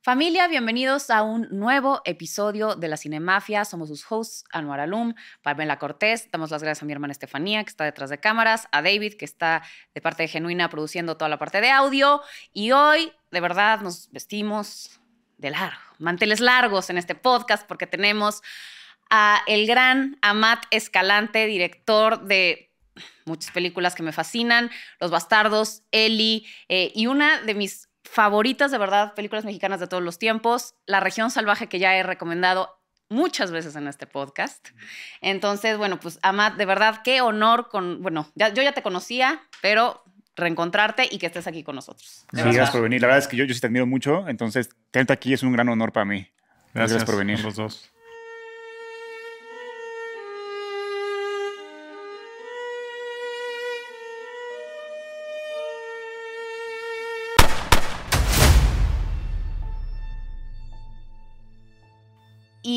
Familia, bienvenidos a un nuevo episodio de la Cinemafia. Somos sus hosts, Anuar Alum, Pamela Cortés. Damos las gracias a mi hermana Estefanía, que está detrás de cámaras, a David, que está de parte de Genuina produciendo toda la parte de audio. Y hoy, de verdad, nos vestimos de largo, manteles largos en este podcast, porque tenemos a el gran Amat Escalante, director de muchas películas que me fascinan, Los Bastardos, Eli, eh, y una de mis favoritas de verdad, películas mexicanas de todos los tiempos, La región salvaje que ya he recomendado muchas veces en este podcast. Entonces, bueno, pues Amat, de verdad, qué honor con, bueno, yo ya te conocía, pero reencontrarte y que estés aquí con nosotros. gracias por venir. La verdad es que yo, yo sí te admiro mucho, entonces tenerte aquí es un gran honor para mí. Gracias, gracias por venir. Los dos.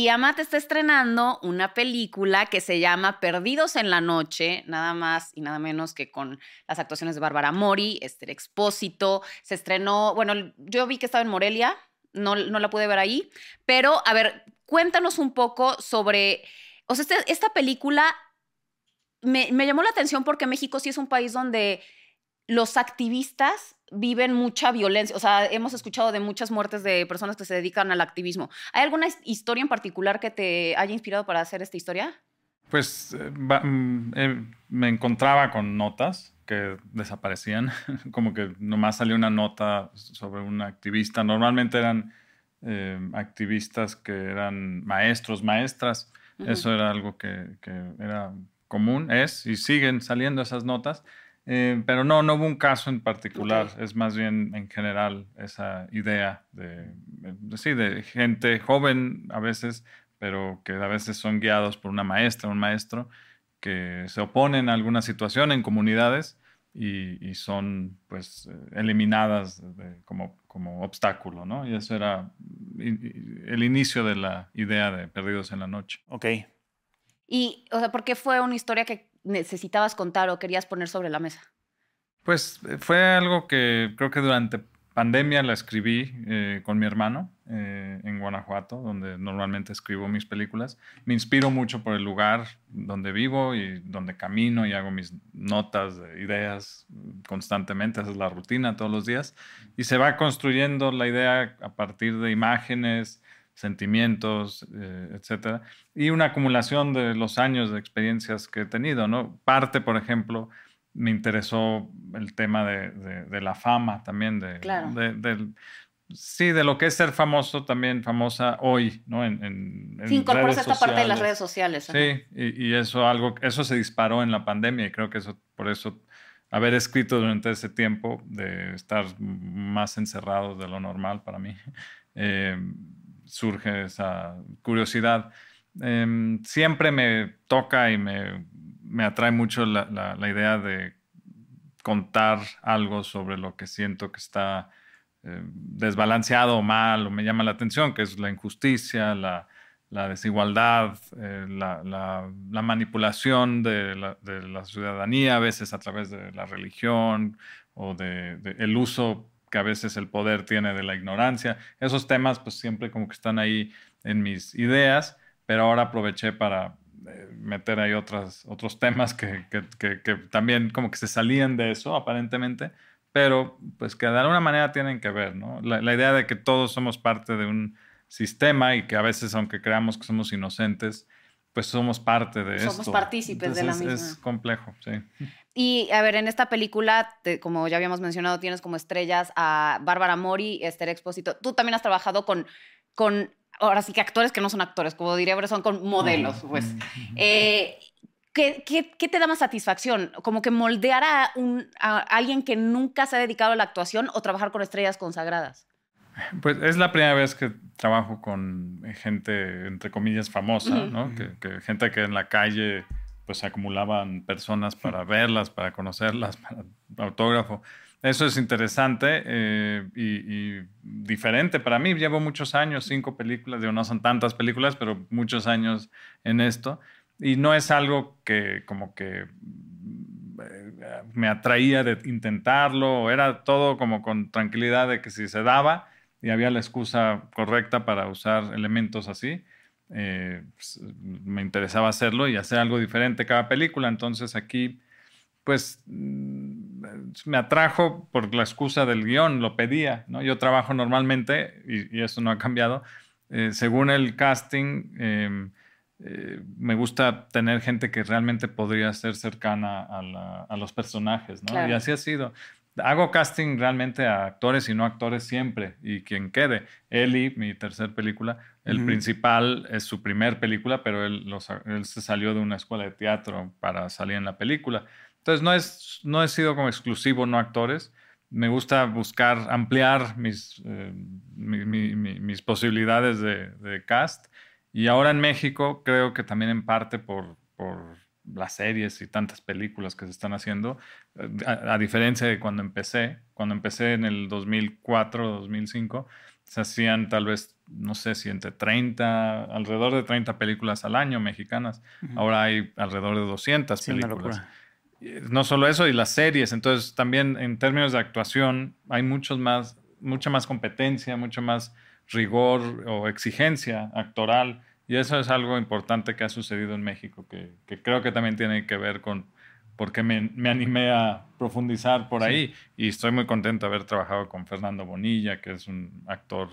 Y Amat está estrenando una película que se llama Perdidos en la Noche, nada más y nada menos que con las actuaciones de Bárbara Mori, Esther Expósito. Se estrenó, bueno, yo vi que estaba en Morelia, no, no la pude ver ahí, pero a ver, cuéntanos un poco sobre, o sea, este, esta película me, me llamó la atención porque México sí es un país donde los activistas viven mucha violencia. O sea, hemos escuchado de muchas muertes de personas que se dedican al activismo. ¿Hay alguna historia en particular que te haya inspirado para hacer esta historia? Pues eh, mm, eh, me encontraba con notas que desaparecían, como que nomás salió una nota sobre un activista. Normalmente eran eh, activistas que eran maestros, maestras. Eso era algo que, que era común, es, y siguen saliendo esas notas. Eh, pero no, no hubo un caso en particular, es más bien en general esa idea de, sí, de gente joven a veces, pero que a veces son guiados por una maestra, un maestro, que se oponen a alguna situación en comunidades y, son pues eliminadas como, como obstáculo, ¿no? Y eso era el inicio de la idea de Perdidos en la Noche. Ok. Y, o sea, ¿por qué fue una historia que necesitabas contar o querías poner sobre la mesa? Pues eh, fue algo que creo que durante pandemia la escribí eh, con mi hermano eh, en Guanajuato, donde normalmente escribo mis películas. Me inspiro mucho por el lugar donde vivo y donde camino y hago mis notas, de ideas constantemente. Esa es la rutina todos los días. Y se va construyendo la idea a partir de imágenes, sentimientos, eh, etcétera, y una acumulación de los años de experiencias que he tenido, ¿no? Parte, por ejemplo, me interesó el tema de, la fama también, de, claro. sí, de lo que es ser famoso, también famosa hoy, ¿no? En, en, sí, esta parte de las redes sociales. Sí, y, y, eso, algo, eso se disparó en la pandemia y creo que eso, por eso, haber escrito durante ese tiempo, de estar más encerrado de lo normal para mí, eh, surge esa curiosidad. Em, siempre me toca y me, me atrae mucho la, la, idea de contar algo sobre lo que siento que está eh, desbalanceado o mal o me llama la atención, que es la injusticia, la, la desigualdad, eh, la, la, manipulación de la, de ciudadanía, a veces a través de la religión o del de, el uso que a veces el poder tiene de la ignorancia. Esos temas pues siempre como que están ahí en mis ideas, pero ahora aproveché para eh, meter ahí otras, otros temas que, que, que, también como que se salían de eso aparentemente, pero pues que de alguna manera tienen que ver, ¿no? La, la idea de que todos somos parte de un sistema y que a veces aunque creamos que somos inocentes, pues somos parte de somos esto. Somos partícipes de la misma. Es complejo, sí. Y a ver, en esta película, como ya habíamos mencionado, tienes como estrellas a Bárbara Mori, Esther Expósito. Tú también has trabajado con, con, ahora sí que actores que no son actores, como diría, pero son con modelos, pues. Eh, ¿qué, qué, qué, te da más satisfacción? ¿Como que moldear a, un, a alguien que nunca se ha dedicado a la actuación o trabajar con estrellas consagradas? Pues es la primera vez que trabajo con gente, entre comillas, famosa, ¿no? Que, que, gente que en la calle pues se acumulaban personas para verlas, para conocerlas, para autógrafo. Eso es interesante eh, y, diferente para mí. Llevo muchos años, cinco películas, digo, no son tantas películas, pero muchos años en esto. Y no es algo que como que eh, me atraía de intentarlo, era todo como con tranquilidad de que si se daba, y había la excusa correcta para usar elementos así. Eh, pues, me interesaba hacerlo y hacer algo diferente cada película. Entonces aquí, pues, mm, me atrajo por la excusa del guion, lo pedía. ¿no? Yo trabajo normalmente, y, eso no ha cambiado, eh, según el casting. Em, eh, me gusta tener gente que realmente podría ser cercana a, los personajes, ¿no? Y así ha sido. Hago casting realmente a actores y no actores siempre, y quien quede. Eli, mi tercer película, el principal es su primer película, pero él, él, se salió de una escuela de teatro para salir en la película. Entonces no, es, no he sido como exclusivo no actores. Me gusta buscar ampliar mis, eh, mis posibilidades de, de cast y ahora en México creo que también en parte por, por las series y tantas películas que se están haciendo, eh, a, diferencia de cuando empecé, cuando empecé en el 2004, 2005, se hacían tal vez, no sé si entre 30, alrededor de 30 películas al año mexicanas. Ahora hay alrededor de 200 películas. No solo eso, y las series. Entonces, también en términos de actuación, hay muchos más, mucha más competencia, mucho más rigor o exigencia actoral. Y eso es algo importante que ha sucedido en México, que, creo que también tiene que ver con por qué me, animé a profundizar por ahí. Y estoy muy contento de haber trabajado con Fernando Bonilla, que es un actor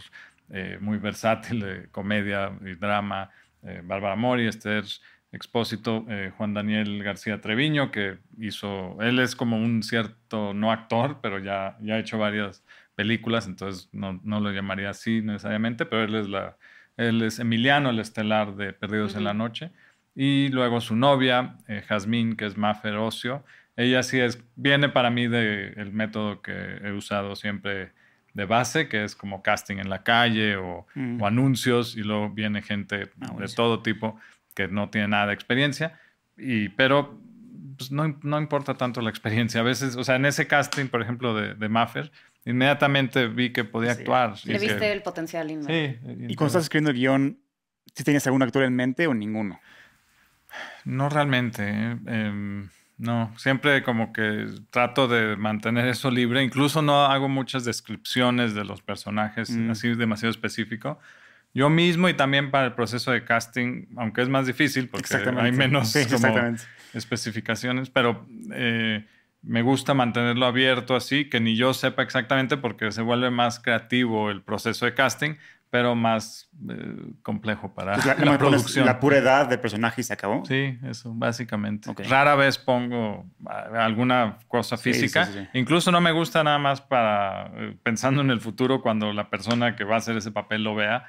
eh, muy versátil de comedia y drama, eh, Bárbara Mori, Esther Expósito, eh, Juan Daniel García Treviño, que hizo, él es como un cierto no actor, pero ya, ya ha hecho varias películas, entonces no, no, lo llamaría así necesariamente, pero él es, la, él es Emiliano, el estelar de Perdidos en la Noche. Y luego su novia, eh, Jazmín, que es Mafer Ocio. Ella sí es, viene para mí del método que he usado siempre de base, que es como casting en la calle o, mm. anuncios, y luego viene gente ah, de todo tipo que no tiene nada de experiencia. Y, pero pues, no, no, importa tanto la experiencia. A veces, o sea, en ese casting, por ejemplo, de, de Maffer, inmediatamente vi que podía actuar. Le viste el potencial. Sí. Y, cuando estás escribiendo el guion, ¿sí tenías algún actor en mente o ninguno? No realmente. ¿eh? Em, no, siempre como que trato de mantener eso libre. Incluso no hago muchas descripciones de los personajes, mm. así demasiado específico. Yo mismo y también para el proceso de casting, aunque es más difícil porque hay menos especificaciones, pero eh, me gusta mantenerlo abierto así, que ni yo sepa exactamente porque se vuelve más creativo el proceso de casting, pero más eh, complejo para pues la, producción. La pura edad del personaje y se acabó. Sí, eso, básicamente. Rara vez pongo alguna cosa física. Incluso no me gusta nada más para, eh, pensando en el futuro, cuando la persona que va a hacer ese papel lo vea,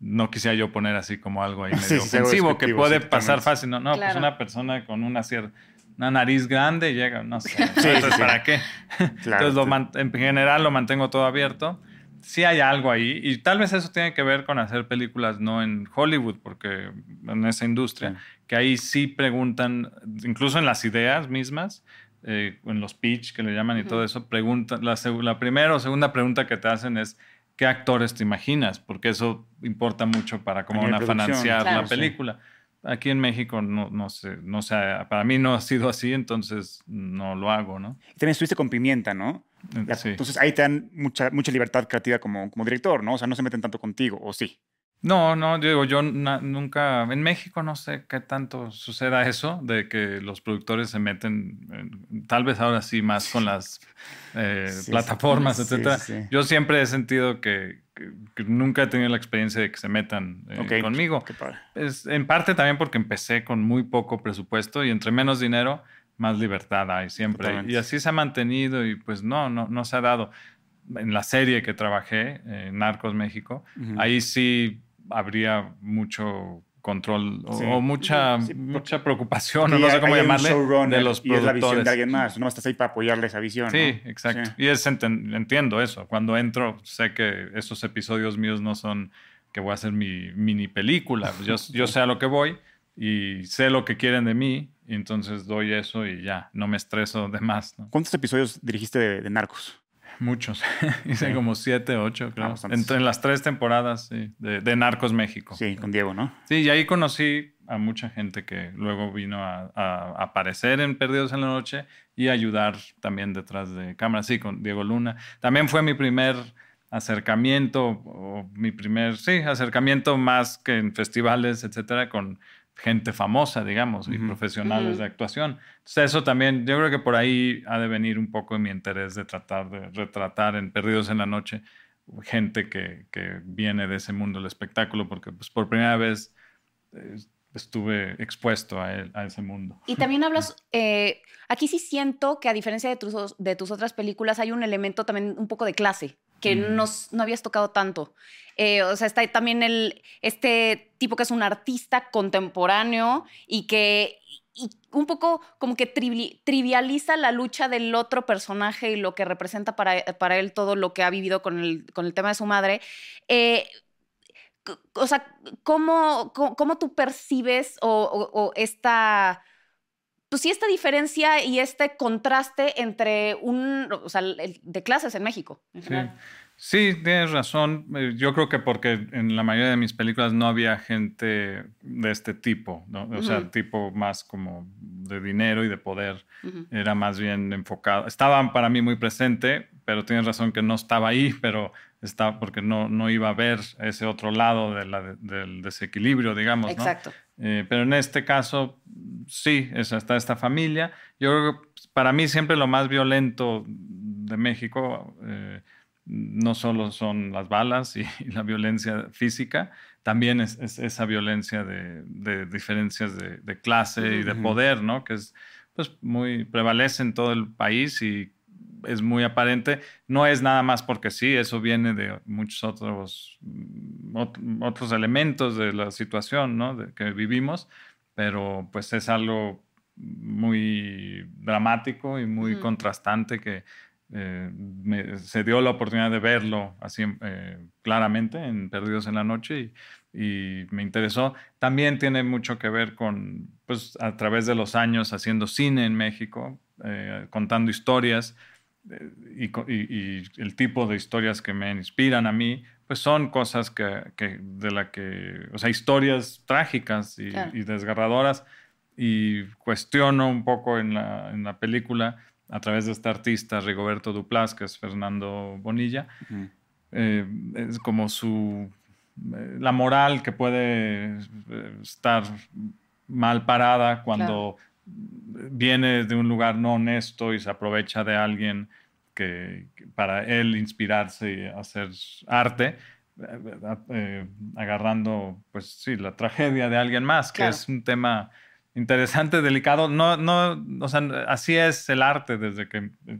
no quisiera yo poner así como algo ahí medio ofensivo que puede pasar fácil. No, no pues una persona con una cierta una nariz grande llega, no sé. Entonces, ¿para qué? Entonces, en general lo mantengo todo abierto. Sí hay algo ahí y tal vez eso tiene que ver con hacer películas no en Hollywood, porque en esa industria, que ahí sí preguntan, incluso en las ideas mismas, eh, en los pitch que le llaman y todo eso, preguntan, la, la primera o segunda pregunta que te hacen es, ¿qué actores te imaginas? Porque eso importa mucho para cómo van a financiar la película. Aquí en México no, no sé, no sé, para mí no ha sido así, entonces no lo hago, ¿no? También estuviste con Pimienta, ¿no? Eh, sí. Entonces ahí te dan mucha, mucha libertad creativa como, como director, ¿no? O sea, no se meten tanto contigo, ¿o sí? No, no, digo, yo nunca, en México no sé qué tanto suceda eso, de que los productores se meten, tal vez ahora sí más con las eh, plataformas, etcétera. Yo siempre he sentido que, nunca he tenido la experiencia de que se metan eh, conmigo. Es, en parte también porque empecé con muy poco presupuesto y entre menos dinero, más libertad hay siempre. Y así se ha mantenido y pues no, no, no se ha dado. En la serie que trabajé, en Narcos México, ahí sí habría mucho control o, mucha, mucha preocupación, o no sé cómo llamarle, de los productores. Y es la visión de alguien más, no estás ahí para apoyarle esa visión. Sí, exacto. Y es, entiendo eso. Cuando entro, sé que esos episodios míos no son que voy a hacer mi mini película. Yo, yo sé a lo que voy y sé lo que quieren de mí, y entonces doy eso y ya, no me estreso de más. ¿Cuántos episodios dirigiste de Narcos? Muchos. Hice como siete, ocho, creo. Ah, en, las tres temporadas de, Narcos México. Sí, con Diego, ¿no? Sí, y ahí conocí a mucha gente que luego vino a, aparecer en Perdidos en la Noche y ayudar también detrás de cámara. Sí, con Diego Luna. También fue mi primer acercamiento, o mi primer, sí, acercamiento más que en festivales, etcétera, con gente famosa, digamos, y profesionales de actuación. Entonces, eso también, yo creo que por ahí ha de venir un poco mi interés de tratar de retratar en Perdidos en la Noche gente que, que viene de ese mundo del espectáculo, porque pues, por primera vez eh, estuve expuesto a, a, ese mundo. Y también hablas, eh, aquí sí siento que a diferencia de tus, de tus otras películas hay un elemento también un poco de clase que mm. no, no, habías tocado tanto. Eh, o sea, está también el, este tipo que es un artista contemporáneo y que y un poco como que trivializa la lucha del otro personaje y lo que representa para, para él todo lo que ha vivido con el, con el tema de su madre. Eh, o sea, ¿cómo, cómo, tú percibes o, esta, pues sí, esta diferencia y este contraste entre un, o sea, de clases en México? En sí. Sí, tienes razón. Eh, yo creo que porque en la mayoría de mis películas no había gente de este tipo, ¿no? O sea, tipo más como de dinero y de poder. Era más bien enfocado. Estaban para mí muy presente, pero tienes razón que no estaba ahí, pero estaba porque no, no iba a ver ese otro lado de la, del desequilibrio, digamos. Exacto. Eh, pero en este caso, sí, es, está esta familia. Yo creo que para mí siempre lo más violento de México... Eh, no solo son las balas y, la violencia física, también es, esa violencia de, diferencias de, clase y de poder, ¿no? Que es, pues, muy, prevalece en todo el país y es muy aparente. No es nada más porque sí, eso viene de muchos otros, otros elementos de la situación, ¿no? que vivimos, pero pues es algo muy dramático y muy contrastante que eh, se dio la oportunidad de verlo así eh, claramente en Perdidos en la Noche y, me interesó. También tiene mucho que ver con, pues a través de los años haciendo cine en México, eh, contando historias y, el tipo de historias que me inspiran a mí, pues son cosas que, de la que, o sea, historias trágicas y, desgarradoras y cuestiono un poco en la, en la película a través de este artista Rigoberto Duplas, que es Fernando Bonilla. Eh, es como su. Eh, la moral que puede eh, estar mal parada cuando viene de un lugar no honesto y se aprovecha de alguien que, para él inspirarse y hacer arte. agarrando, pues sí, la tragedia de alguien más, que es un tema interesante, delicado. No, no, o sea, así es el arte desde que eh,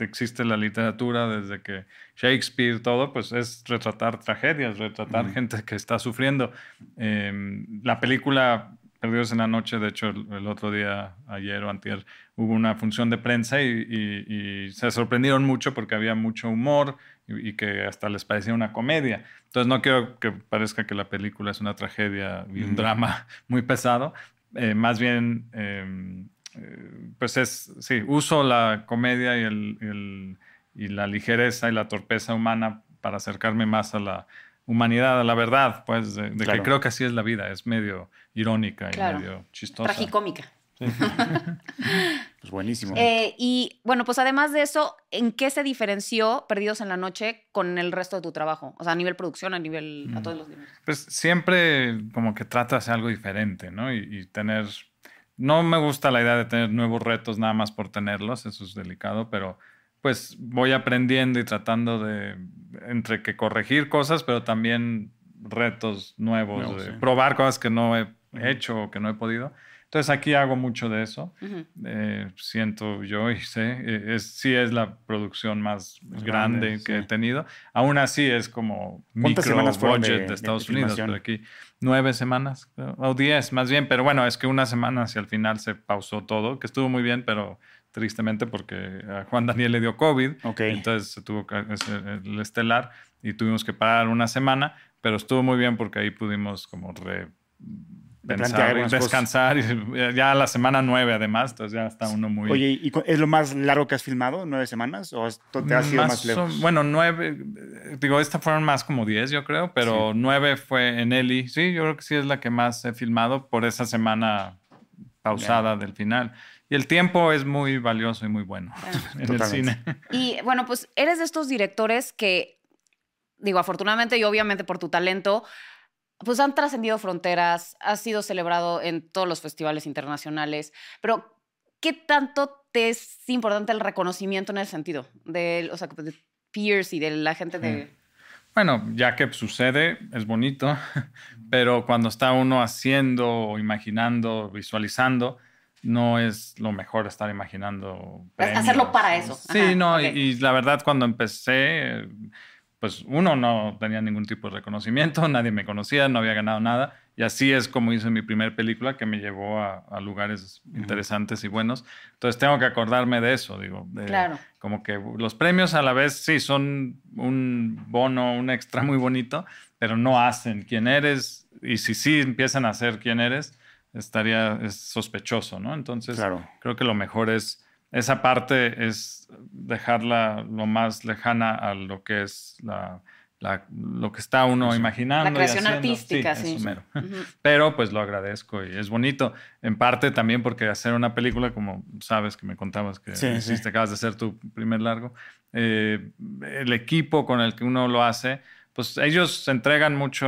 existe la literatura, desde que Shakespeare, todo, pues es retratar tragedias, retratar gente que está sufriendo. Em, la película Perdidos en la Noche, de hecho, el, otro día, ayer o antier, hubo una función de prensa y, se sorprendieron mucho porque había mucho humor y, y, que hasta les parecía una comedia. Entonces, no quiero que parezca que la película es una tragedia y un drama muy pesado, eh, más bien, em, eh, pues es, sí, uso la comedia y, el, y la ligereza y la torpeza humana para acercarme más a la humanidad, a la verdad, pues, de, que creo que así es la vida, es medio irónica y medio chistosa. Tragicómica. pues buenísimo. Eh, y bueno, pues además de eso, ¿en qué se diferenció Perdidos en la Noche con el resto de tu trabajo? O sea, a nivel producción, a nivel, a mm. todos los niveles. Pues siempre como que tratas algo diferente, ¿no? Y, tener, no me gusta la idea de tener nuevos retos nada más por tenerlos, eso es delicado, pero pues voy aprendiendo y tratando de, entre que corregir cosas, pero también retos nuevos, de probar cosas que no he hecho o que no he podido. Entonces aquí hago mucho de eso. Eh, siento yo y sé, eh, es, sí es la producción más grande, que he tenido. Aún así es como micro semanas budget de, Estados Unidos, pero aquí nueve semanas o diez más bien. Pero bueno, es que una semana hacia el final se pausó todo, que estuvo muy bien, pero tristemente porque a Juan Daniel le dio COVID. Entonces se tuvo que hacer el estelar y tuvimos que parar una semana, pero estuvo muy bien porque ahí pudimos como re pensar, descansar. Y ya la semana nueve, además, entonces ya está uno muy. Oye, ¿y es lo más largo que has filmado? ¿Nueve semanas? ¿O te has ido más, lejos? bueno, nueve. Digo, esta fueron más como diez, yo creo, pero nueve fue en Eli. Sí, yo creo que sí es la que más he filmado por esa semana pausada del final. Y el tiempo es muy valioso y muy bueno en el cine. Y bueno, pues eres de estos directores que digo, afortunadamente y obviamente por tu talento, pues han trascendido fronteras, has sido celebrado en todos los festivales internacionales, pero ¿qué tanto te es importante el reconocimiento en el sentido de, o sea, de peers y de la gente de... Bueno, ya que sucede, es bonito, pero cuando está uno haciendo, imaginando, visualizando, no es lo mejor estar imaginando. Hacerlo para eso. Sí, no, y, la verdad cuando empecé, pues uno no tenía ningún tipo de reconocimiento, nadie me conocía, no había ganado nada. Y así es como hice mi primera película que me llevó a, lugares interesantes y buenos. Entonces tengo que acordarme de eso, digo. claro. Como que los premios a la vez sí son un bono, un extra muy bonito, pero no hacen quién eres. Y si sí empiezan a ser quién eres, estaría es sospechoso, ¿no? Entonces creo que lo mejor es esa parte es dejarla lo más lejana a lo que es la, lo que está uno imaginando. La creación artística, sí. Pero pues lo agradezco y es bonito. En parte también porque hacer una película, como sabes que me contabas que hiciste, acabas de hacer tu primer largo, eh, el equipo con el que uno lo hace, pues ellos se entregan mucho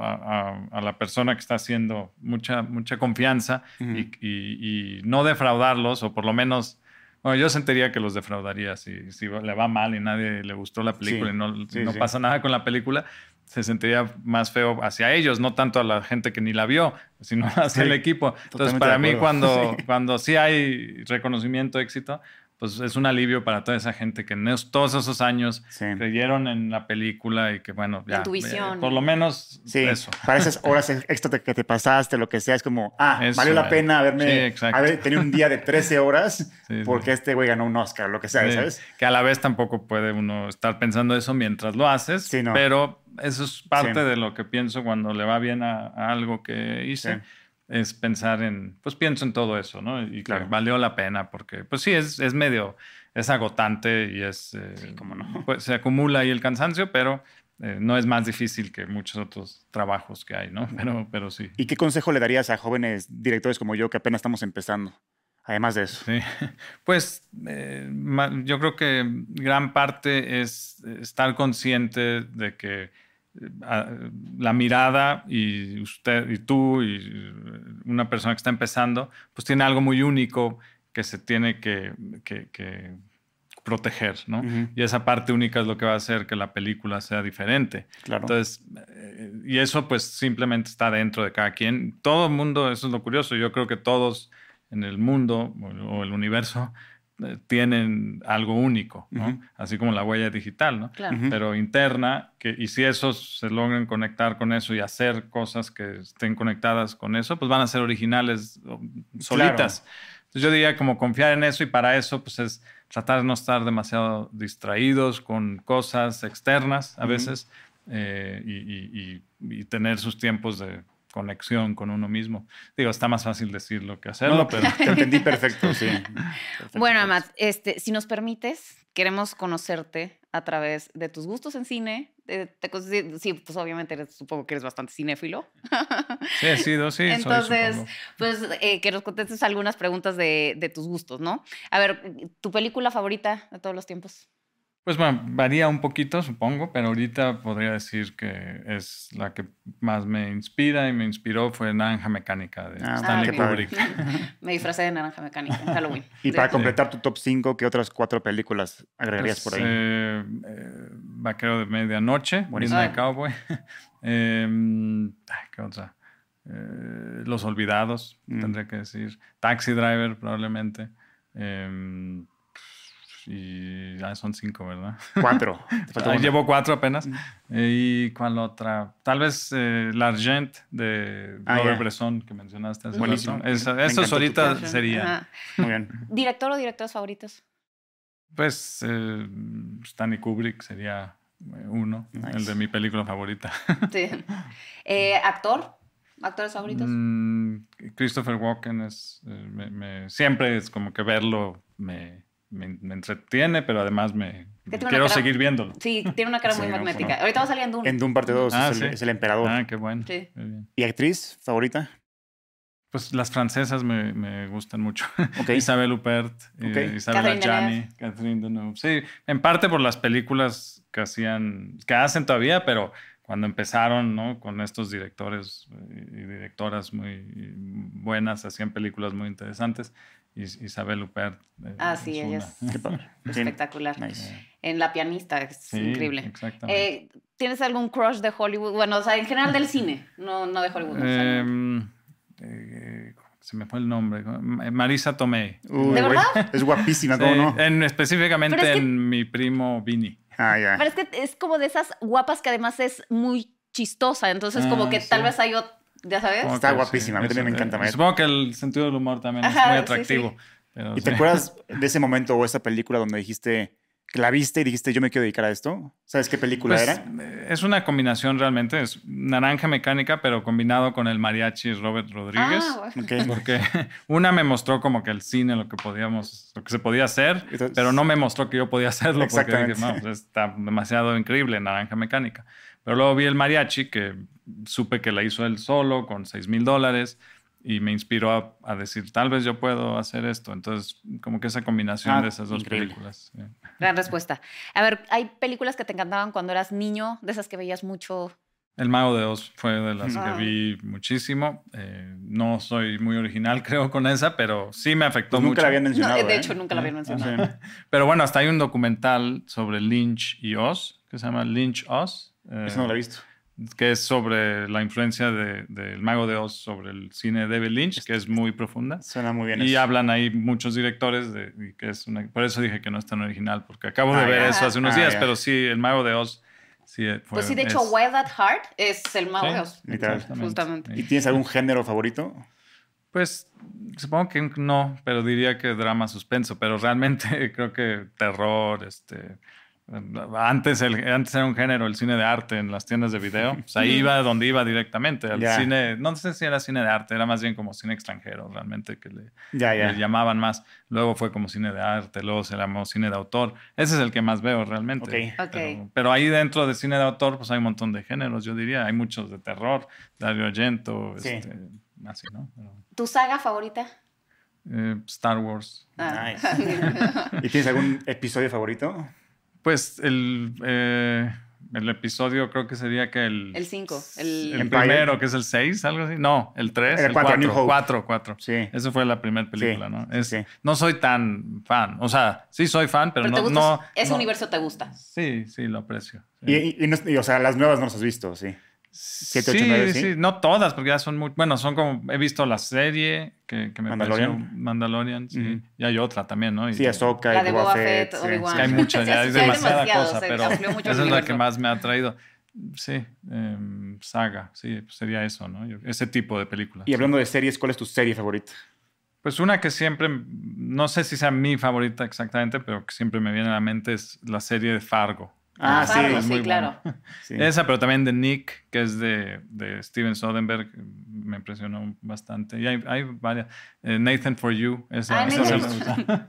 a, la persona que está haciendo mucha, mucha confianza y no defraudarlos o por lo menos bueno, yo sentiría que los defraudaría si, si le va mal y nadie le gustó la película y no, no pasa nada con la película. Se sentiría más feo hacia ellos, no tanto a la gente que ni la vio, sino hacia el equipo. Entonces, para mí, cuando, cuando sí hay reconocimiento, éxito, pues es un alivio para toda esa gente que en todos esos años creyeron en la película y que, bueno, ya. tu visión. por lo menos eso. Para esas horas extra que te pasaste, lo que sea, es como, ah, valió la pena haberme, haber tenido un día de 13 horas porque este güey ganó un Oscar, lo que sea, ¿sabes? Que a la vez tampoco puede uno estar pensando eso mientras lo haces, pero eso es parte de lo que pienso cuando le va bien a, a algo que hice es pensar en, pues pienso en todo eso, ¿no? Y que valió la pena porque, pues sí, es, es medio, es agotante y es, eh, no. pues, se acumula ahí el cansancio, pero eh, no es más difícil que muchos otros trabajos que hay, ¿no? Pero, pero sí. ¿Y qué consejo le darías a jóvenes directores como yo que apenas estamos empezando? Además de eso. Sí. Pues eh, yo creo que gran parte es estar consciente de que la mirada y usted y tú y una persona que está empezando, pues tiene algo muy único que se tiene que, proteger, ¿no? Y esa parte única es lo que va a hacer que la película sea diferente. Claro. Entonces, eh, y eso pues simplemente está dentro de cada quien. Todo el mundo, eso es lo curioso, yo creo que todos en el mundo o el universo tienen algo único, ¿no? Así como la huella digital, ¿no? Pero interna, que, y si esos se logran conectar con eso y hacer cosas que estén conectadas con eso, pues van a ser originales solitas. Entonces yo diría como confiar en eso y para eso pues es tratar de no estar demasiado distraídos con cosas externas a veces eh, y tener sus tiempos de conexión con uno mismo. Digo, está más fácil decirlo que hacerlo, pero... Te entendí perfecto, sí. Bueno, Amat, este, si nos permites, queremos conocerte a través de tus gustos en cine. sí, pues obviamente supongo que eres bastante cinéfilo. Sí, he sido, sí. Entonces, pues eh, que nos contestes algunas preguntas de, de tus gustos, ¿no? A ver, ¿tu película favorita de todos los tiempos? Pues bueno, varía un poquito, supongo, pero ahorita podría decir que es la que más me inspira y me inspiró fue Naranja Mecánica de ah, Stanley Kubrick. me disfracé de Naranja Mecánica en Halloween. y para completar tu top 5, ¿qué otras cuatro películas agregarías por ahí? Pues, eh, eh, Vaquero de Medianoche, de Cowboy. Em, ¿Qué otra? Eh, Los Olvidados, mm. tendría que decir. Taxi Driver, probablemente. Y ya son cinco, ¿verdad? Cuatro. llevo cuatro apenas. ¿Y cuál otra? Tal vez eh, L'Argent de ah, Robert Bresson que mencionaste hace Buenísimo. Eso ahorita sería. Muy bien. ¿Director o directores favoritos? Pues eh, Stanley Kubrick sería eh, uno, el de mi película favorita. Sí. ¿Actor? ¿Actores favoritos? Mm, Christopher Walken es. siempre es como que verlo me me, entretiene, pero además me quiero seguir viéndolo. Sí, tiene una cara muy magnética. Ahorita va a salir en Dune. En Dune parte 2 ah, es, el, emperador. Ah, qué bueno. ¿Y actriz favorita? Pues las francesas me, me gustan mucho. Isabel Huppert, eh, Isabel Adjani, Catherine Deneuve. Sí, en parte por las películas que hacían, que hacen todavía, pero cuando empezaron, ¿no? Con estos directores eh, y directoras muy buenas, hacían películas muy interesantes. Isabel Huppert. Eh, ah, sí, ella es espectacular. En La pianista, es increíble. Exactamente. ¿Tienes algún crush de Hollywood? Bueno, o sea, en general del cine, no, no de Hollywood. Em, eh, se me fue el nombre. Marisa Tomei. ¿De verdad? Es guapísima, ¿cómo no? En, específicamente en mi primo Vini. Ah, ya. Pero es que es como de esas guapas que además es muy chistosa. Entonces, como ah, que tal vez hay otro. ¿Ya sabes? Está guapísima. a mí también me encanta. Supongo que el sentido del humor también es muy atractivo. ¿Y te acuerdas de ese momento o esa película donde dijiste la viste y dijiste, yo me quiero dedicar a esto? ¿Sabes qué película pues, era? Es una combinación realmente, es Naranja Mecánica, pero combinado con el mariachi Robert Rodríguez. Ah, Porque una me mostró como que el cine, lo que podíamos, lo que se podía hacer, pero no me mostró que yo podía hacerlo porque dije, no, pues, está demasiado increíble Naranja Mecánica. Pero luego vi el mariachi, que supe que la hizo él solo, con 6 mil dólares y me inspiró a, decir, tal vez yo puedo hacer esto. Entonces, como que esa combinación ah, de esas dos películas. Gran respuesta. A ver, ¿hay películas que te encantaban cuando eras niño, de esas que veías mucho? El Mago de Oz fue de las que vi muchísimo. Eh, no soy muy original, creo, con esa, pero sí me afectó mucho. Nunca la habían mencionado. de ¿eh? hecho, nunca la habían mencionado. Pero bueno, hasta hay un documental sobre Lynch y Oz, que se llama Lynch Oz. Eso no lo he visto que es sobre la influencia del de, Mago de Oz sobre el cine de David Lynch, que es muy profunda. Suena muy bien. Y hablan ahí muchos directores, de, que es por eso dije que no es tan original, porque acabo de ah, ver eso hace unos ah, días, pero sí, el Mago de Oz. Sí, fue, pues sí, de hecho, Wild at Heart es el Mago de Oz. Justamente. ¿Y tienes algún género favorito? Pues supongo que no, pero diría que drama suspenso, pero realmente creo que terror, este antes, el, antes era un género, el cine de arte en las tiendas de video. O sea, iba donde iba directamente. Al cine, no sé si era cine de arte, era más bien como cine extranjero, realmente, que le, llamaban más. Luego fue como cine de arte, luego se llamó cine de autor. Ese es el que más veo realmente. Pero, ahí dentro de cine de autor, pues hay un montón de géneros, yo diría. Hay muchos de terror, Dario Argento, este, así, ¿no? ¿Tu saga favorita? Eh, Star Wars. Ah. ¿Y tienes algún episodio favorito? Pues el, eh, el episodio creo que sería que el... El 5. El, primero, que es el 6, algo así. No, el 3. El 4. 4, 4. Sí. Esa fue la primera película, ¿no? Es, No soy tan fan. O sea, sí soy fan, pero, no, no... Ese universo te gusta. Sí, sí, lo aprecio. Y, y, o sea, las nuevas no las has visto, sí sí, sí, no todas, porque ya son muy. Bueno, son como. He visto la serie que, que me Mandalorian. pareció Mandalorian, sí. Y hay otra también, ¿no? sí, Ahsoka la de Boba Fett, Obi-Wan. hay muchas, ya es demasiada cosa, pero esa es la que más me ha traído. Sí, em, saga, sí, pues sería eso, ¿no? Ese tipo de películas. Y hablando de series, ¿cuál es tu serie favorita? Pues una que siempre, no sé si sea mi favorita exactamente, pero que siempre me viene a la mente es la serie de Fargo. Ah, ah, sí, sí, claro. Esa, pero también de Nick, que es de, de Steven Soderbergh, me impresionó bastante. Y hay, hay varias. Eh, Nathan for You, esa, ah, esa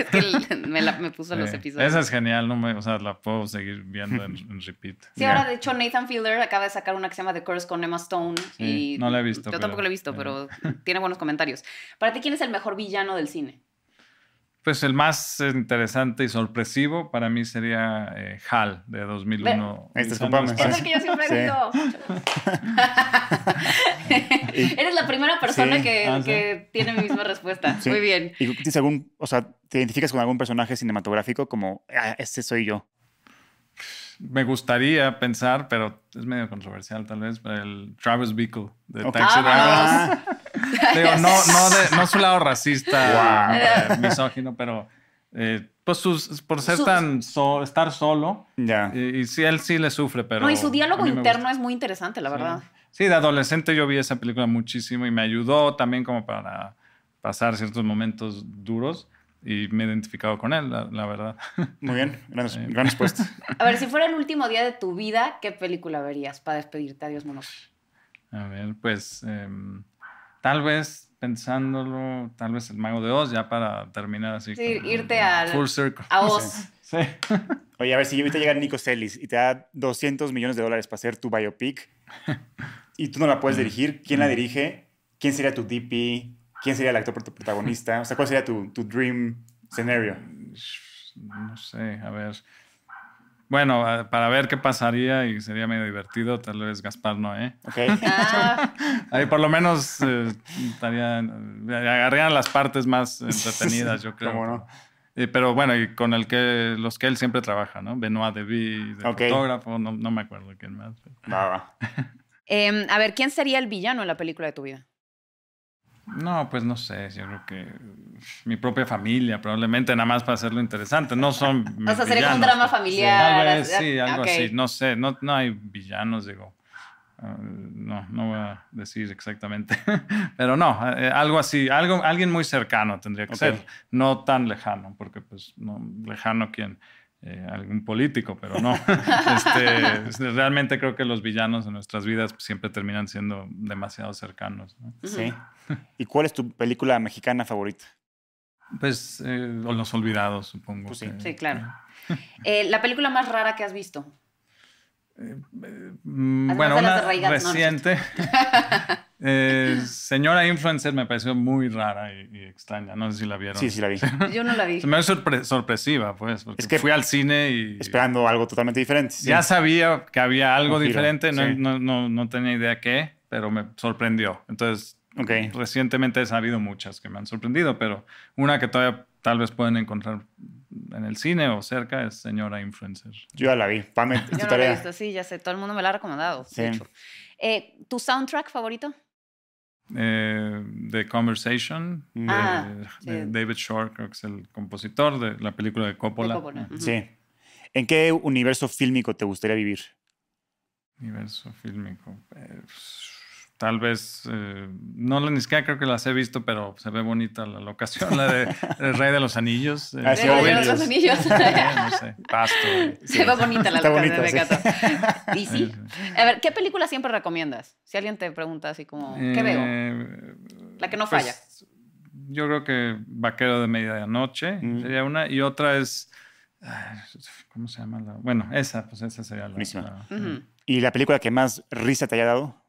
es que me, la, me puso los episodios. Esa es genial, no me, o sea, la puedo seguir viendo en, repeat. Sí, ahora de hecho Nathan Fielder acaba de sacar una que se llama The Curse con Emma Stone. y no la he visto. Yo tampoco la he visto, pero tiene buenos comentarios. Para ti, ¿quién es el mejor villano del cine? Pues el más interesante y sorpresivo para mí sería eh, HAL de 2001. Este es el que yo siempre digo. Eres la primera persona que, ah, que, tiene mi misma respuesta. Muy bien. ¿Y tienes algún, o sea, te identificas con algún personaje cinematográfico como, ah, este soy yo? me gustaría pensar, pero es medio controversial tal vez, el Travis Bickle de Taxi Driver. Digo, no, no, de, no su lado racista, eh, misógino, pero eh, pues sus, por ser tan estar solo. Ya. Y, sí, él sí le sufre, pero. No, y su diálogo interno es muy interesante, la verdad. Sí, de adolescente yo vi esa película muchísimo y me ayudó también como para pasar ciertos momentos duros y me he identificado con él, la, verdad. Muy bien, gran, respuesta. A ver, si fuera el último día de tu vida, ¿qué película verías para despedirte? Adiós, mono. A ver, pues em, tal vez pensándolo, tal vez el Mago de Oz, ya para terminar así. Sí, irte al, full circle. a Oz. Sí. Oye, a ver, si yo ahorita llega Nico Celis y te da 200 millones de dólares para hacer tu biopic y tú no la puedes mm. dirigir, ¿quién la mm. dirige ¿quién sería tu DP? ¿Quién sería el actor protagonista? O sea, ¿cuál sería tu, tu dream scenario? No sé, a ver. Bueno, para ver qué pasaría y sería medio divertido, tal vez Gaspar Noé. Ok. Ah. Ahí por lo menos eh, agarrarían las partes más entretenidas, yo creo. ¿Cómo pero bueno, y con el que los que él siempre trabaja, ¿no? Benoit Devy, de fotógrafo, no, no, me acuerdo quién más. Va, em, a ver, ¿quién sería el villano en la película de tu vida? No, pues no sé, yo creo que mi propia familia, probablemente nada más para hacerlo interesante. No son. o sea, sería como un drama familiar. Sí, algo así, no sé, no, no hay villanos, digo. Ah, no, no voy a decir exactamente, pero no, eh, algo así, algo, alguien muy cercano tendría que ser, no tan lejano, porque pues no, lejano quién, eh, algún político, pero no. este, realmente creo que los villanos en nuestras vidas siempre terminan siendo demasiado cercanos. Sí. ¿Y cuál es tu película mexicana favorita? Pues eh, Los Olvidados, supongo. Pues sí. sí. claro. ¿La película más rara que has visto? Bueno, una reciente. Eh, señora Influencer me pareció muy rara y, extraña. No sé si la vieron. Sí, sí la vi. Yo no la vi. me sorpre sorpresiva, pues. es que fui al cine y. Esperando algo totalmente diferente. Ya sabía que había algo diferente. No, no, no, tenía idea qué, pero me sorprendió. Entonces, recientemente he sabido muchas que me han sorprendido, pero una que todavía tal vez pueden encontrar en el cine o cerca es Señora Influencer. Yo ya la vi. Pame, Yo no la he visto, sí, ya sé. Todo el mundo me la ha recomendado. Sí. Eh, ¿Tu soundtrack favorito? Eh, The Conversation ah, de, David Shore, creo que es el compositor de la película de Coppola. Sí. ¿En qué universo fílmico te gustaría vivir? Universo fílmico. Eh, Tal vez, eh, no ni siquiera creo que las he visto, pero se ve bonita la locación, la de El Rey de los Anillos. Eh, ah, el Rey de los Anillos. no sé, pasto. Se ve bonita la locación de Gato. Y sí. A ver, ¿qué película siempre recomiendas? Si alguien te pregunta así como, ¿qué veo? Eh, la que no pues, falla. Yo creo que Vaquero de Medianoche mm. sería una. Y otra es, ¿cómo se llama? La? Bueno, esa, pues esa sería la. la ¿Y la película que más risa te haya dado?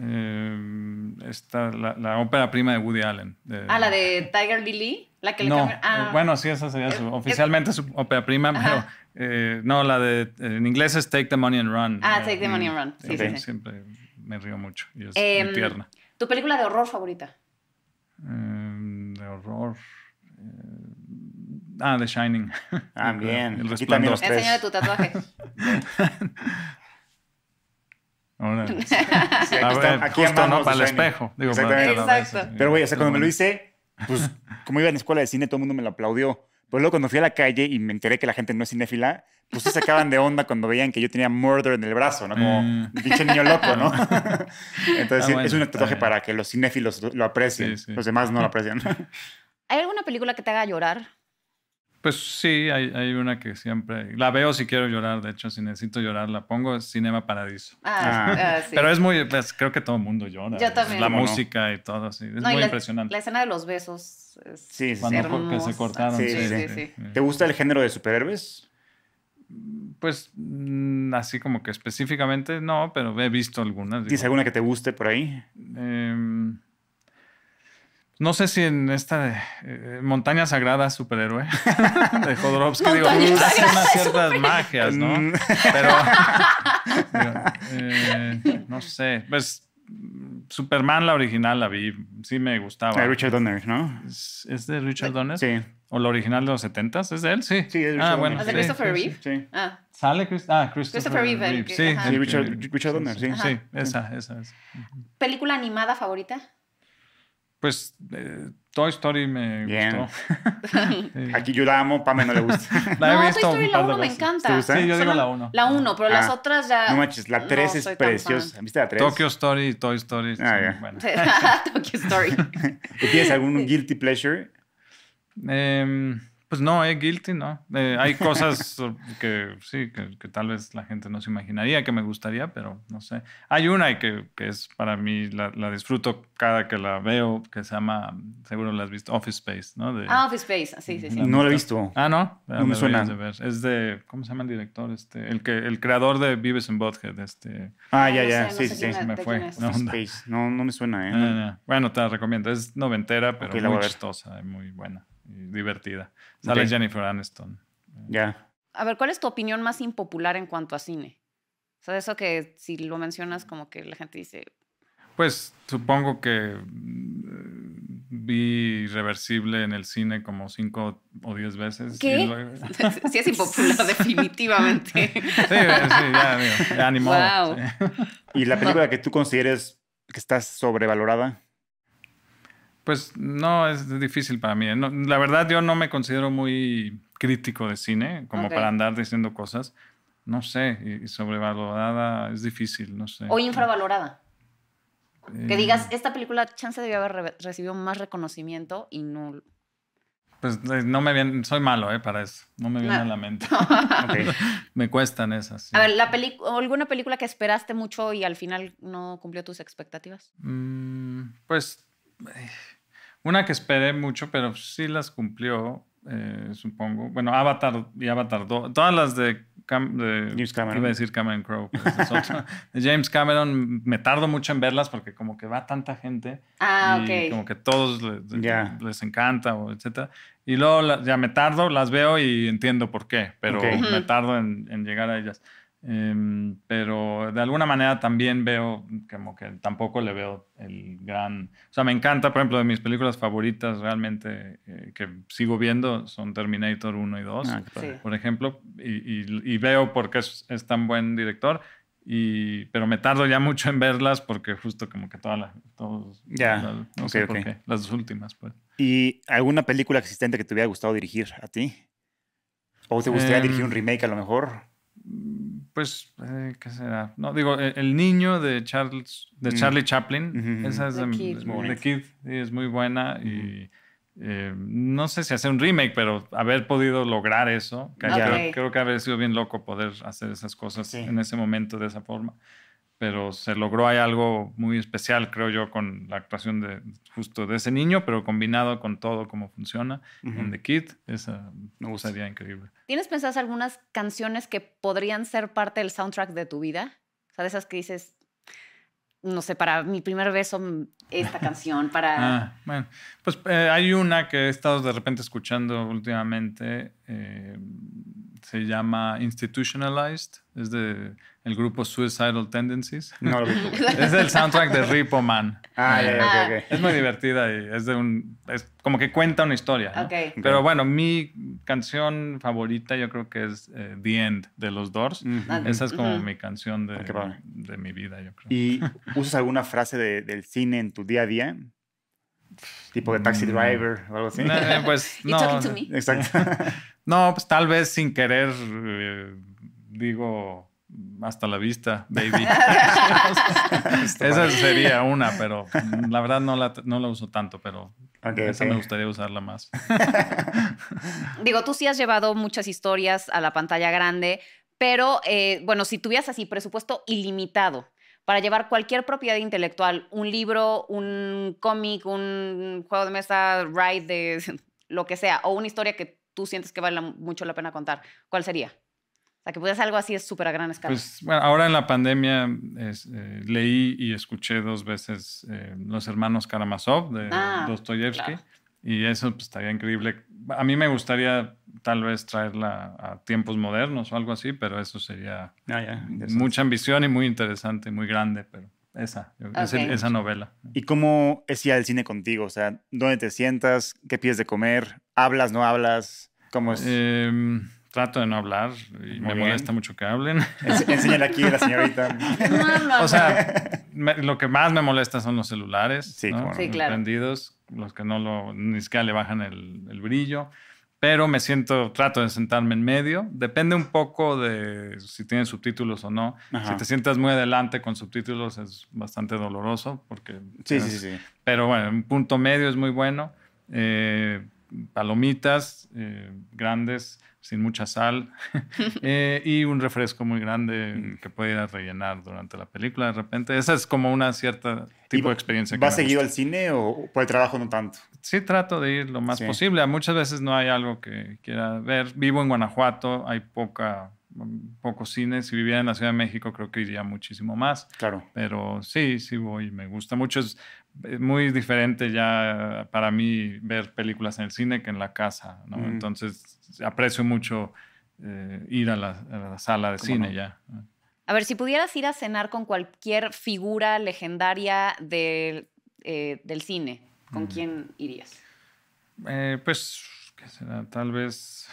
Eh, esta, la, ópera prima de Woody Allen. ah, la de Tiger Lily. La que no, ah. bueno, sí, esa sería su, oficialmente su ópera prima, pero eh, no, la de, en inglés es Take the Money and Run. Ah, Take the Money and Run, sí, sí, Siempre me río mucho y es eh, muy tierna. ¿Tu película de horror favorita? Em, de horror... Eh, ah, The Shining. Ah, bien. El resplandor. Enseña de tu tatuaje. Sí, aquí, justo, ¿no? Para el espejo. Digo, Exacto. Pero, güey, o sea, cuando me lo hice, pues, como iba en escuela de cine, todo el mundo me lo aplaudió. Pero luego cuando fui a la calle y me enteré que la gente no es cinéfila, pues se sacaban de onda cuando veían que yo tenía murder en el brazo, ¿no? Como mm. pinche niño loco, ¿no? Entonces ah, es un tatuaje para que los cinéfilos lo aprecien. Los demás no lo aprecian. ¿Hay alguna película que te haga llorar? Pues sí, hay, hay, una que siempre la veo si quiero llorar. De hecho, si necesito llorar, la pongo. Es Cinema Paradiso. Ah, ah. ah Pero es muy, pues, creo que todo el mundo llora. Yo también. La música y todo, sí. Es muy impresionante. La escena de los besos. Es sí, sí. Cuando se cortaron. Sí sí, sí, ¿Te gusta el género de superhéroes? Pues mm, así como que específicamente no, pero he visto algunas. ¿Tienes alguna que te guste por ahí? Eh, no sé si en esta eh, Montaña Sagrada superhéroe de Jodorowsky digo, hace unas ciertas magias, ¿no? Mm. Pero eh, no sé, pues Superman la original la vi, sí me gustaba. De Richard Donner, ¿no? ¿Es, de Richard Donner? Sí. ¿O la original de los 70 ¿Es de él? Sí. Sí, es de Richard ah, bueno, ¿Es de Christopher Reeve? Sí. Ah. ¿Sale ah, Christopher, Reeve? Sí, sí Richard, Richard, Donner, sí. Sí, esa, esa es. ¿Película animada favorita? Pues eh, Toy Story me gustó. Aquí yo la amo, Pame no le gusta. la he no, visto Toy Story la 1 me encanta. Sí, yo digo la 1. La 1, pero las ah. otras ya... No manches, la 3 es preciosa. ¿Viste la 3? Tokyo Story y Toy Story. Ah, ya. Bueno. Tokyo Story. ¿Tienes algún guilty pleasure? Eh, Pues no, eh, guilty, no. Eh, hay cosas que sí, que, tal vez la gente no se imaginaría que me gustaría, pero no sé. Hay una que, que es para mí, la, la, disfruto cada que la veo, que se llama, seguro la has visto, Office Space, ¿no? ah, Office Space, sí, sí, sí. No la he visto. Ah, no. No me suena. Es de, ¿cómo se llama el director? Este, el, que, el creador de Vives en Butthead. Este. Ah, ya, ya, sí, sí, sí. Me fue. No, no, me suena, ¿eh? bueno, te la recomiendo. Es noventera, pero muy chistosa, muy buena divertida. Sale Jennifer Aniston. Ya. A ver, ¿cuál es tu opinión más impopular en cuanto a cine? O sea, eso que si lo mencionas como que la gente dice... Pues supongo que mm, vi Irreversible en el cine como cinco o diez veces. ¿Qué? sí es impopular, definitivamente. sí, sí, ya, digo, ya. Wow. ¿Y la película que tú consideres que está sobrevalorada? Pues no, es difícil para mí. la verdad, yo no me considero muy crítico de cine, como para andar diciendo cosas. No sé, y, sobrevalorada es difícil, no sé. O infravalorada. que digas, eh. esta película chance debió haber recibido más reconocimiento y no... Pues eh, no me viene, soy malo, ¿eh? Para eso. No me viene a la mente. Me cuestan esas. A ver, ¿la ¿alguna película que esperaste mucho y al final no cumplió tus expectativas? Mm, pues eh, una que esperé mucho, pero sí las cumplió, eh, supongo. Bueno, Avatar y Avatar 2. Todas las de, James Cameron. Iba a decir Cameron Crowe. de James Cameron me tardo mucho en verlas porque como que va tanta gente. Ah, y Como que todos les, les encanta o etcétera. Y luego ya me tardo, las veo y entiendo por qué, pero me tardo en, en llegar a ellas. Em, pero de alguna manera también veo como que tampoco le veo el gran... O sea, me encanta, por ejemplo, de mis películas favoritas realmente eh, que sigo viendo son Terminator 1 y 2, ah, por ejemplo, y, veo por qué es, tan buen director. Y, pero me tardo ya mucho en verlas porque justo como que todas las... Ya, no sé por qué, las últimas pues. ¿Y alguna película existente que te hubiera gustado dirigir a ti? ¿O te gustaría dirigir un em, remake a lo mejor? Pues, eh, ¿qué será? No, digo, e, El niño de Charles, de mm. Charlie Chaplin. Esa es The de, Kid. es muy buena. Y eh, no sé si hacer un remake, pero haber podido lograr eso. Creo, creo, que haber sido bien loco poder hacer esas cosas en ese momento de esa forma pero se logró hay algo muy especial, creo yo, con la actuación de justo de ese niño, pero combinado con todo cómo funciona en The Kid, esa me gustaría increíble. ¿Tienes pensadas algunas canciones que podrían ser parte del soundtrack de tu vida? O sea, de esas que dices, no sé, para mi primer beso, mm, esta canción, para... Ah, bueno, pues eh, hay una que he estado de repente escuchando últimamente, eh, se llama Institutionalized, es de el grupo Suicidal Tendencies. No lo Es el soundtrack de Repo Man. Ah, okay, Es muy divertida y es de un. Es como que cuenta una historia. Pero bueno, mi canción favorita yo creo que es eh, The End de los Doors. Esa es como mi canción de, de, mi vida, yo creo. ¿Y usas alguna frase del cine en tu día a día? Tipo de Taxi mm. Driver o algo así. Eh, pues no. Exacto. no, pues tal vez sin querer eh, digo hasta la vista, baby. esa sería una, pero la verdad no la, no la uso tanto, pero esa me gustaría usarla más. Digo, tú sí has llevado muchas historias a la pantalla grande, pero eh, bueno, si tuvieras así presupuesto ilimitado para llevar cualquier propiedad intelectual, un libro, un cómic, un juego de mesa, ride de lo que sea, o una historia que tú sientes que vale mucho la pena contar, ¿cuál sería? O sea, que puedas algo así es súper a gran escala. Pues bueno, ahora en la pandemia eh, leí y escuché dos veces eh, Los Hermanos Karamazov de ah, Dostoyevsky. Y eso pues, estaría increíble. A mí me gustaría tal vez traerla a tiempos modernos o algo así, pero eso sería ah, mucha ambición y muy interesante, muy grande, pero esa, esa novela. ¿Y cómo es ir al cine contigo? O sea, ¿dónde te sientas? ¿Qué pides de comer? ¿Hablas, no hablas? ¿Cómo es? Eh, Trato de no hablar y me molesta mucho que hablen. Enséñale aquí a la señorita. o sea, lo que más me molesta son los celulares. Sí, ¿no? sí claro. Prendidos, los que no lo, ni siquiera le bajan el, el, brillo. Pero me siento, trato de sentarme en medio. Depende un poco de si tienes subtítulos o no. Si te sientas muy adelante con subtítulos es bastante doloroso porque... Sí, sí, sí. Pero bueno, un punto medio es muy bueno. Eh, palomitas eh, grandes, sin mucha sal, eh, y un refresco muy grande Mm. que puede ir a rellenar durante la película de repente. Esa es como una cierta tipo de experiencia. que ¿Vas seguido gusta. al cine o por el trabajo no tanto? Sí, trato de ir lo más Sí. posible. Muchas veces no hay algo que quiera ver. Vivo en Guanajuato, hay poca, pocos cines. Si viviera en la Ciudad de México, creo que iría muchísimo más. Claro. Pero sí, sí voy, me gusta mucho. Es eh, muy diferente ya para mí ver películas en el cine que en la casa, ¿no? Mm. Entonces aprecio mucho eh, ir a la, a la sala de ¿Cómo cine no? ya. A ver, si pudieras ir a cenar con cualquier figura legendaria del, eh, del cine, ¿con Mm. quién irías? Eh, pues, ¿qué será? Tal vez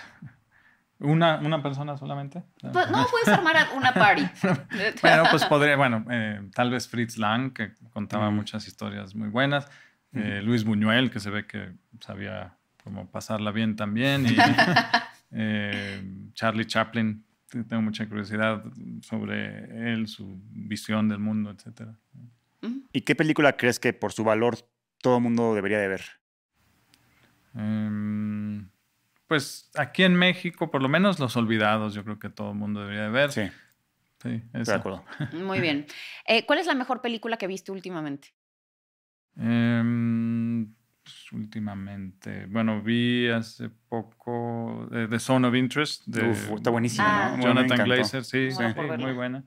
una, una persona solamente. Pues, no, puedes armar una party. Bueno, pues podría, bueno, eh, tal vez Fritz Lang, que contaba Mm. muchas historias muy buenas. eh, Luis Buñuel, que se ve que sabía cómo pasarla bien también. Y eh, Charlie Chaplin, tengo mucha curiosidad sobre él, su visión del mundo, etc. ¿Y qué película crees que por su valor todo el mundo debería de ver? Em, pues aquí en México, por lo menos Los Olvidados, yo creo que todo el mundo debería de ver. Sí, Sí, esa. de acuerdo. Muy bien. Eh, ¿Cuál es la mejor película que viste últimamente? Em, pues, últimamente, bueno, vi hace poco eh, The Zone of Interest de Uf, está buenísima, Ah. ¿no? Me Jonathan. Glazer, sí, muy buena.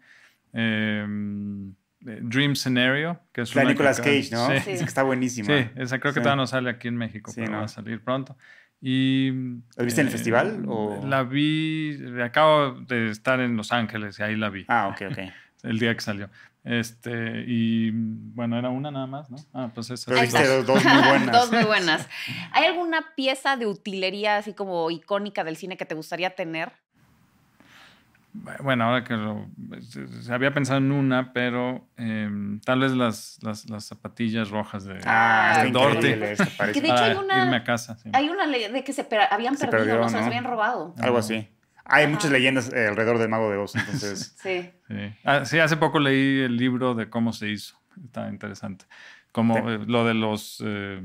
Em, eh, Dream Scenario, que es La de una que Nicolas acaba- Cage, ¿no? Sí, Sí. Que está buenísima. sí, esa creo que Sí. todavía no sale aquí en México, Sí, pero ¿no? va a salir pronto. Y, ¿La viste en el festival, o? La vi, acabo de estar en Los Ángeles y ahí la vi Ah, ok, ok. el día que salió. Este, y bueno, era una nada más, ¿no? Ah, pues esa. Pero viste dos muy buenas. Dos muy buenas. ¿Hay alguna pieza de utilería así como icónica del cine que te gustaría tener? Bueno, ahora que lo. se- había pensado en una, pero em, tal vez las, las, las zapatillas rojas de, Ah, Ah, está Que de hecho hay una- irme a casa. sí. Hay una ley de que se per- habían Se perdido, perdió, ¿no? Se habían robado. Algo así. Hay muchas leyendas eh, alrededor del Mago de Oz, entonces... Sí. Sí. Ah, sí, hace poco leí el libro de cómo se hizo. Está interesante. Como eh, lo de los, eh,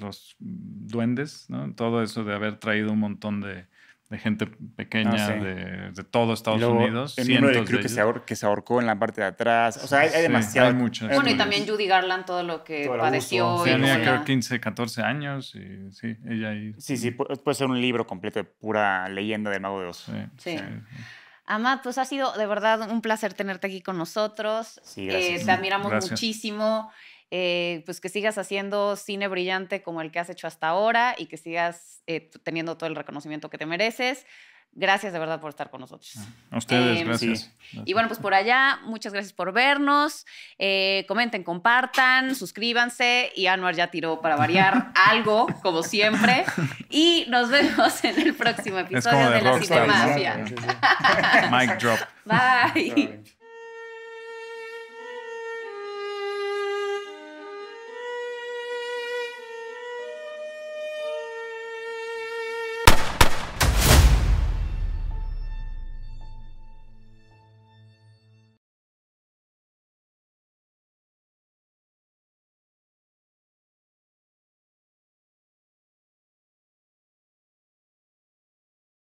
los duendes, ¿no? Todo eso de haber traído un montón de, de gente pequeña Ah, sí. de, de todo Estados luego, Unidos. El crew de que se, ellos. ahor- que se ahorcó en la parte de atrás. O sea, hay, hay Sí, demasiado. hay muchas. Bueno, y también Judy Garland, todo lo que Todo padeció. Sí, y Tenía creo la- 15, 14 años y sí, ella ahí. Sí, sí, pu- puede ser un libro completo de pura leyenda del Mago de Oz. Sí. Sí. Sí. Amad, pues ha sido de verdad un placer tenerte aquí con nosotros. Sí, gracias. Eh, te admiramos Gracias. muchísimo. Eh, pues que sigas haciendo cine brillante como el que has hecho hasta ahora y que sigas eh, teniendo todo el reconocimiento que te mereces. Gracias de verdad por estar con nosotros. A ustedes, Em, gracias. sí. Gracias. Y bueno, pues por allá, muchas gracias por vernos. Eh, comenten, compartan, suscríbanse. Y Anuar ya tiró para variar algo, como siempre. Y nos vemos en el próximo episodio como de de La. Cinemafia. Mic drop. Bye.